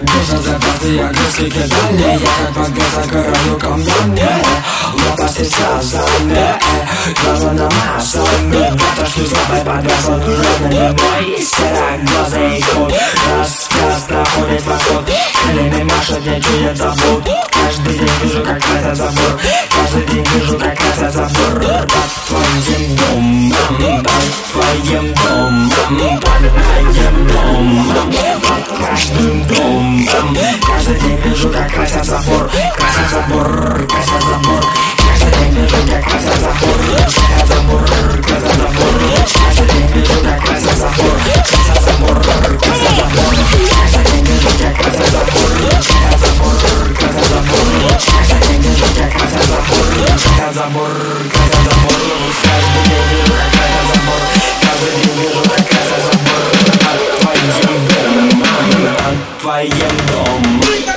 Душа заперты, я гусли кидали Я как вода загораю камнями Лопасти связаны Глаза намазаны Отошли с тобой подвязан Родный мой сероглазый кот Рассказ находит вокруг Крыльями машет, не чует забот Каждый день вижу, как это забор Каждый день вижу, как это забор Под твоим домом Под твоим домом Под твоим домом день вижу, как красят забор Красят забор, красят забор Каждый день вижу, как красят забор Красят забор, красят забор Каждый день вижу, как красят забор Красят забор, красят забор Каждый день вижу, как красят забор Красят забор, красят забор Каждый день вижу, как красят забор Красят забор, красят забор Каждый день вижу, как красят забор Каждый день вижу, как красят забор Под твоим домом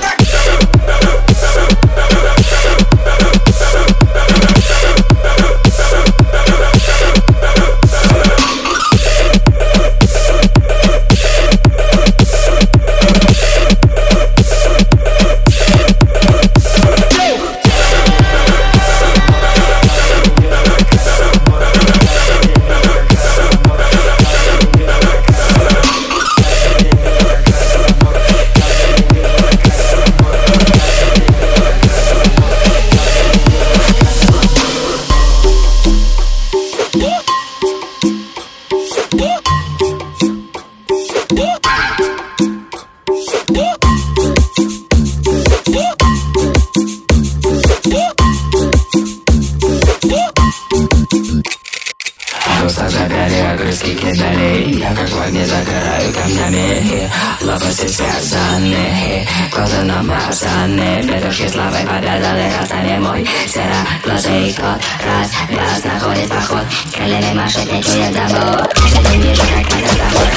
огрызки кидали Я как в огне загораю камнями Лопасти связаны Глаза намазаны Петушки славой повязаны Красными мой сероглазый кот Раз, раз находит поход Крыльями машет, забот Каждый день вижу, как это забор